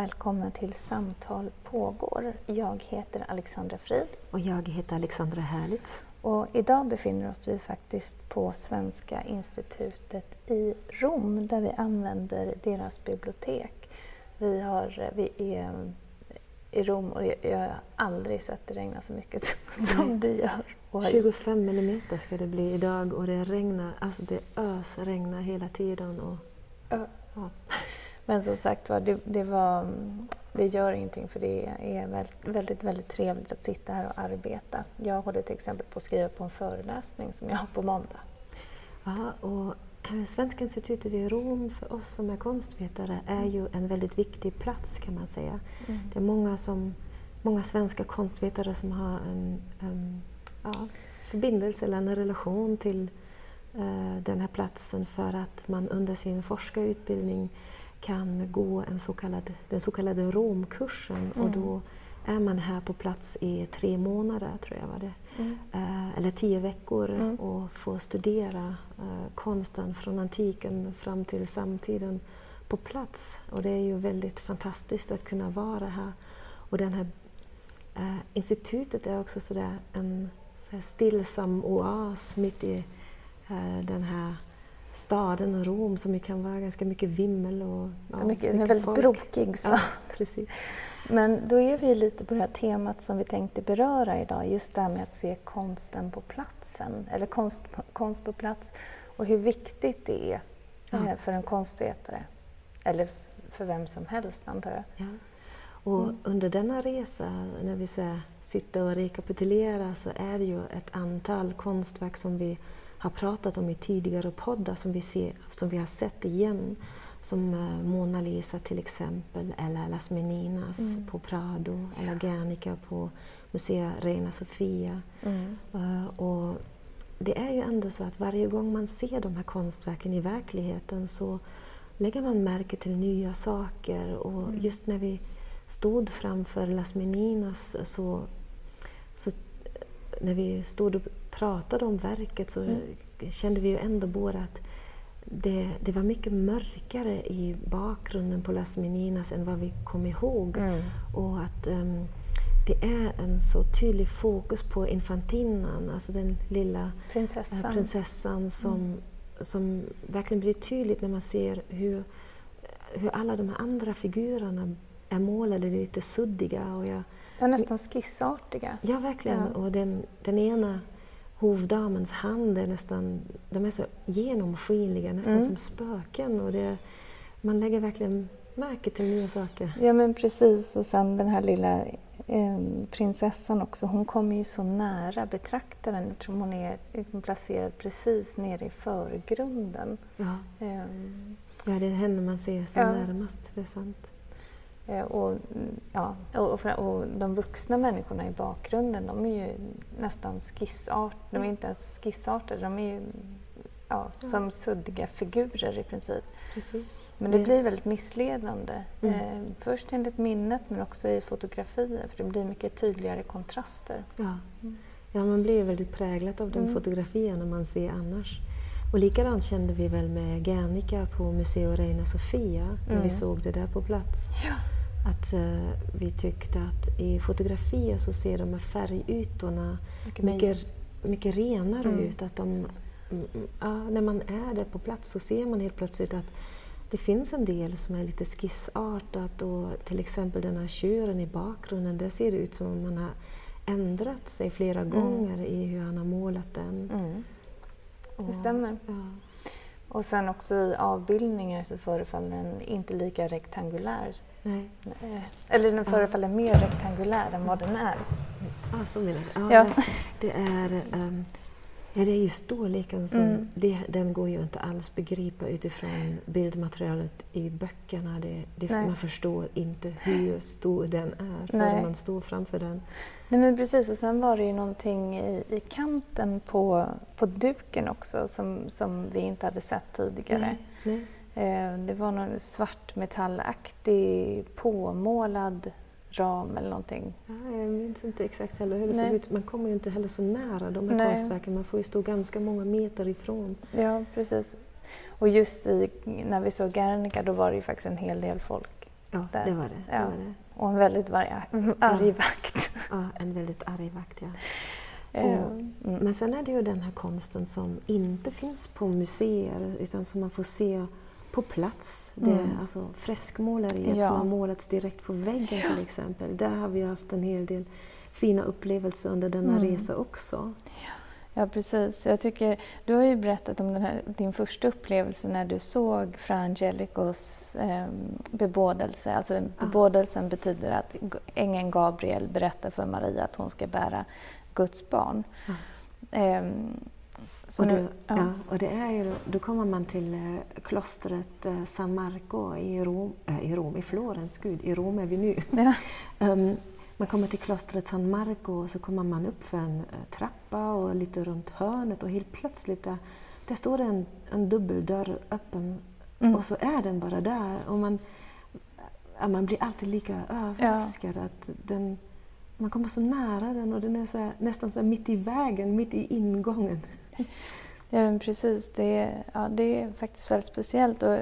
Välkomna till Samtal pågår. Jag heter Alexandra Frid. Och jag heter Alexandra Härlitz. Och idag befinner oss vi faktiskt på Svenska institutet i Rom där vi använder deras bibliotek. Vi, har, vi är i Rom och jag har aldrig sett det regna så mycket som det gör. 25 millimeter ska det bli idag och det regnar, alltså det ösregnar hela tiden. Och, ja. Men som sagt var, det, det, var, det gör ingenting för det är väldigt, väldigt, väldigt trevligt att sitta här och arbeta. Jag håller till exempel på att skriva på en föreläsning som jag har på måndag. Ja, och Svenska institutet i Rom för oss som är konstvetare är ju en väldigt viktig plats kan man säga. Mm. Det är många, som, många svenska konstvetare som har en, en ja, förbindelse eller en relation till uh, den här platsen för att man under sin forskarutbildning kan gå en så kallad, den så kallade Romkursen mm. och då är man här på plats i tre månader, tror jag var det. Mm. Eh, eller tio veckor mm. och får studera eh, konsten från antiken fram till samtiden på plats. Och det är ju väldigt fantastiskt att kunna vara här. Och det här eh, institutet är också sådär en så stillsam oas mitt i eh, den här staden Rom som kan vara ganska mycket vimmel och ja, mycket, Den är väldigt folk. brokig. Så. Ja, precis. Men då är vi lite på det här temat som vi tänkte beröra idag, just det här med att se konsten på platsen, eller konst, konst på plats och hur viktigt det är ja. Eh, för en konstvetare, eller för vem som helst antar jag. Ja. Och mm. under denna resa, när vi sitter och rekapitulerar, så är det ju ett antal konstverk som vi har pratat om i tidigare poddar som vi, ser, som vi har sett igen. Som uh, Mona Lisa till exempel, eller Las Meninas mm. på Prado, eller Guernica på Musea Reina Sofia. Mm. Uh, och det är ju ändå så att varje gång man ser de här konstverken i verkligheten så lägger man märke till nya saker. Och mm. just när vi stod framför Las Meninas så, så när vi stod och pratade om verket så mm. kände vi ju ändå båda att det, det, var mycket mörkare i bakgrunden på Las Meninas än vad vi kom ihåg. Mm. Och att um, det är en så tydlig fokus på infantinnan, alltså den lilla prinsessan, äh, prinsessan som, mm. som verkligen blir tydligt när man ser hur, hur alla de andra figurerna är målade lite suddiga. Och jag, ja, nästan skissartiga. Ja, verkligen. Ja. Och den, den ena hovdamens hand är nästan, de är så genomskinliga, nästan mm. som spöken. Och det, man lägger verkligen märke till nya saker. Ja men precis och sen den här lilla eh, prinsessan också, hon kommer ju så nära betraktaren eftersom hon är liksom placerad precis nere i förgrunden. Ja. Um, ja, det är henne man ser som ja. närmast, det är sant. Eh, och, ja, och, och, de vuxna människorna i bakgrunden, de är ju nästan skissart, de är inte ens skissartade, de är ju ja, ja. som suddiga figurer i princip. Precis. Men det blir väldigt missledande. Mm. Eh, först enligt minnet men också i fotografier för det blir mycket tydligare kontraster. Ja, mm. ja man blir väldigt präglad av de mm. fotografierna man ser annars. Och likadant kände vi väl med Guernica på Museo Reina Sofia när vi mm. såg det där på plats. Ja. Att uh, vi tyckte att i fotografier så ser de här färgytorna mycket, mycket, mycket renare mm. ut. Att de, ja, när man är där på plats så ser man helt plötsligt att det finns en del som är lite skissartat och till exempel den här tjuren i bakgrunden, där ser det ut som om man har ändrat sig flera mm. gånger i hur han har målat den. Mm. Det stämmer. Ja. Och sen också i avbildningar så förefaller den inte lika rektangulär Nej. Eller den förefaller mer rektangulär än vad den är. Ja, så menar du. Ja, ja. Det, är, um, Ja, det är ju storleken som, mm. det, den går ju inte alls begripa utifrån bildmaterialet i böckerna. Det, det, man förstår inte hur stor den är förrän man står framför den. Nej men precis, och sen var det ju någonting i, i kanten på, på duken också som, som vi inte hade sett tidigare. Nej, nej. Eh, det var någon svartmetallaktig påmålad ram eller någonting. Ja, jag minns inte exakt heller hur det såg ut. Man kommer ju inte heller så nära de här Nej. konstverken. Man får ju stå ganska många meter ifrån. Ja, precis. Och just i, när vi såg Guernica då var det ju faktiskt en hel del folk. Ja, där. det var det. Ja. det, var det. Och en väldigt varje, arg ja. vakt. Ja, en väldigt arg vakt, ja. Och, mm. Men sen är det ju den här konsten som inte finns på museer utan som man får se på plats. Det, mm. alltså freskmåleriet ja. som har målats direkt på väggen till exempel. Där har vi haft en hel del fina upplevelser under denna mm. resa också. Ja. ja. precis. Jag tycker, du har ju berättat om här, din första upplevelse när du såg Fra Angelicos eh, bebådelse. Alltså, bebådelsen betyder att ängeln Gabriel berättar för Maria att hon ska bära Guds barn. Eh, och, nu, ja. ja. och det är ju, då kommer man till eh, klostret eh, San Marco i Rom, äh, i, Rom, i Florens, gud, i Rom är vi nu. Ja. um, man kommer till klostret San Marco och så kommer man upp för en trappa och lite runt hörnet och helt plötsligt där, där står en, en dubbeldörr öppen mm. och så är den bara där. Och man, man blir alltid lika överraskad ja. att den, man kommer så nära den och den är så nästan så mitt i vägen, mitt i ingången. Ja, men precis. Det är, ja, det är faktiskt väldigt speciellt. Och,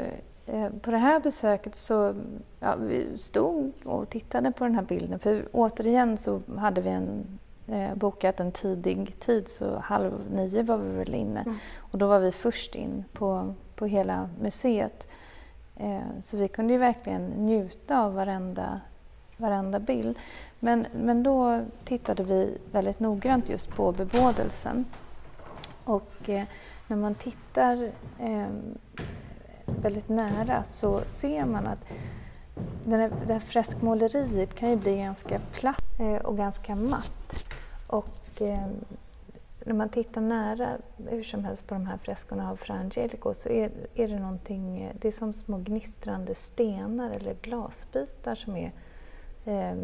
eh, på det här besöket så ja, vi stod och tittade på den här bilden. För återigen så hade vi en, eh, bokat en tidig tid, så halv nio var vi väl inne. Mm. Och då var vi först in på, på hela museet. Eh, så vi kunde ju verkligen njuta av varenda, varenda bild. Men, men då tittade vi väldigt noggrant just på bebådelsen. Och eh, när man tittar eh, väldigt nära så ser man att den här, det här freskmåleriet kan ju bli ganska platt eh, och ganska matt. Och eh, när man tittar nära, hur som helst, på de här freskorna av Fra Angelico så är, är det någonting, eh, det är som små gnistrande stenar eller glasbitar som är eh,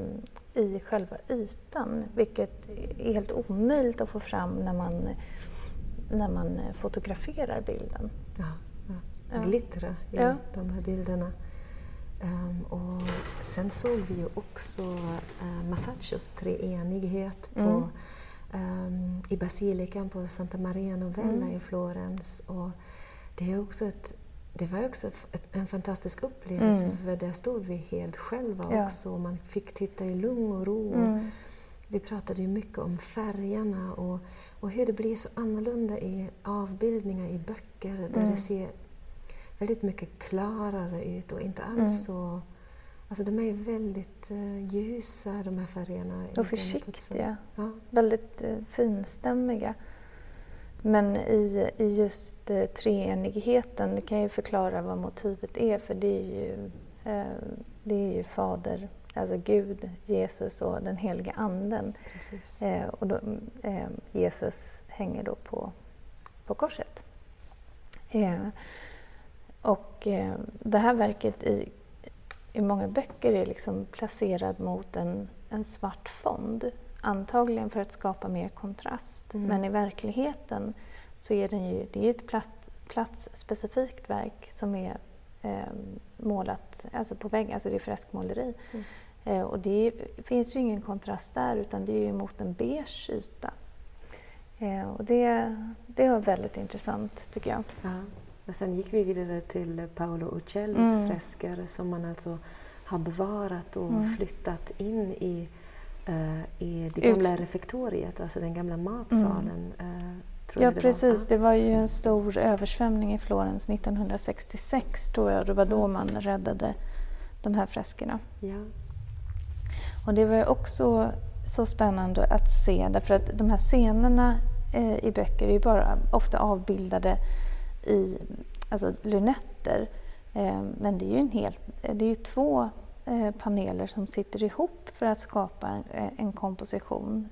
i själva ytan, vilket är helt omöjligt att få fram när man när man eh, fotograferar bilden. Ja, ja. glittra i ja. de här bilderna. Um, och sen såg vi ju också uh, Masaccios treenighet på, mm. um, i basilikan på Santa Maria Novella mm. i Florens. Och det, är också ett, det var också ett, en fantastisk upplevelse mm. för där stod vi helt själva ja. också. Man fick titta i lugn och ro. Mm. Vi pratade ju mycket om färgerna och och hur det blir så annorlunda i avbildningar i böcker där mm. det ser väldigt mycket klarare ut och inte alls mm. så... Alltså de är väldigt uh, ljusa de här färgerna. Och försiktiga. Ja. Väldigt uh, finstämmiga. Men i, i just uh, treenigheten, det kan ju förklara vad motivet är för det är ju, uh, det är ju Fader Alltså Gud, Jesus och den heliga Anden. Eh, och då, eh, Jesus hänger då på, på korset. Eh, och eh, det här verket i, i många böcker är liksom placerad mot en, en svart fond. Antagligen för att skapa mer kontrast. Mm. Men i verkligheten så är den ju, det är ett plats, platsspecifikt verk som är målat alltså på väggen, alltså det är freskmåleri. Mm. Eh, och det finns ju ingen kontrast där utan det är ju mot en beige yta. Eh, och det, det var väldigt intressant tycker jag. Ja. Och sen gick vi vidare till Paolo Uccellis mm. fresker som man alltså har bevarat och mm. flyttat in i, uh, i det gamla Ut... refektoriet, alltså den gamla matsalen. Mm. Ja, det precis. Var. Det var ju en stor översvämning i Florens 1966 tror jag. Det var då man räddade de här freskerna. Ja. Och det var också så spännande att se därför att de här scenerna eh, i böcker är ju bara ofta avbildade i alltså, lunetter. Eh, men det är ju, en helt, det är ju två eh, paneler som sitter ihop för att skapa en, en komposition.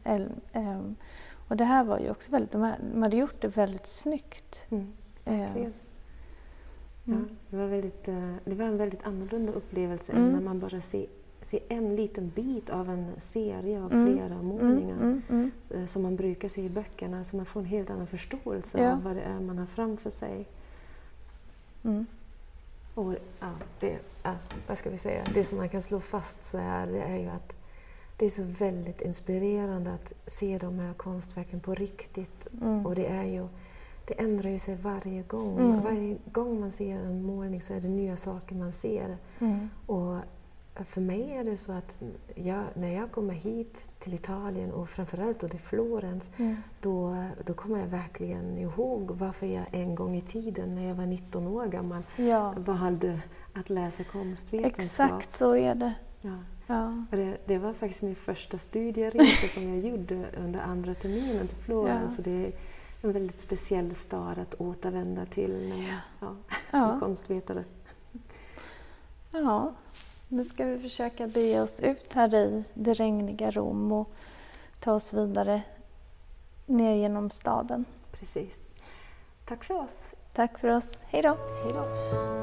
Och det här var ju också väldigt, de, hade gjort det väldigt snyggt. Mm. Eh, Verkligen. Ja, Mm. det, var väldigt, eh, det var en väldigt annorlunda upplevelse Mm. än när man bara ser, ser en liten bit av en serie av Mm. flera målningar Mm, mm, eh, som man brukar se i böckerna. Så man får en helt annan förståelse Ja. av vad det är man har framför sig. mm. Och, ja, det, ja, vad ska vi säga? Det som man kan slå fast så här, det är ju att det är så väldigt inspirerande att se de här konstverken på riktigt. Mm. Och det är ju det ändrar ju sig varje gång. Mm. Varje gång man ser en målning så är det nya saker man ser. Mm. Och för mig är det så att jag, när jag kommer hit till Italien och framförallt då till Florens, Mm. då, då kommer jag verkligen ihåg varför jag en gång i tiden när jag var 19 år gammal Ja, valde att läsa konstvetenskap. exakt så är det. Ja. Ja. Det, det var faktiskt min första studieresa som jag gjorde under andra terminen till Florens. Ja. Det är en väldigt speciell stad att återvända till man. Ja. som konstvetare. ja, nu ska vi försöka bege oss ut här i det regniga Rom och ta oss vidare ner genom staden. Precis. Tack för oss. Tack för oss. Hej då! Hej då.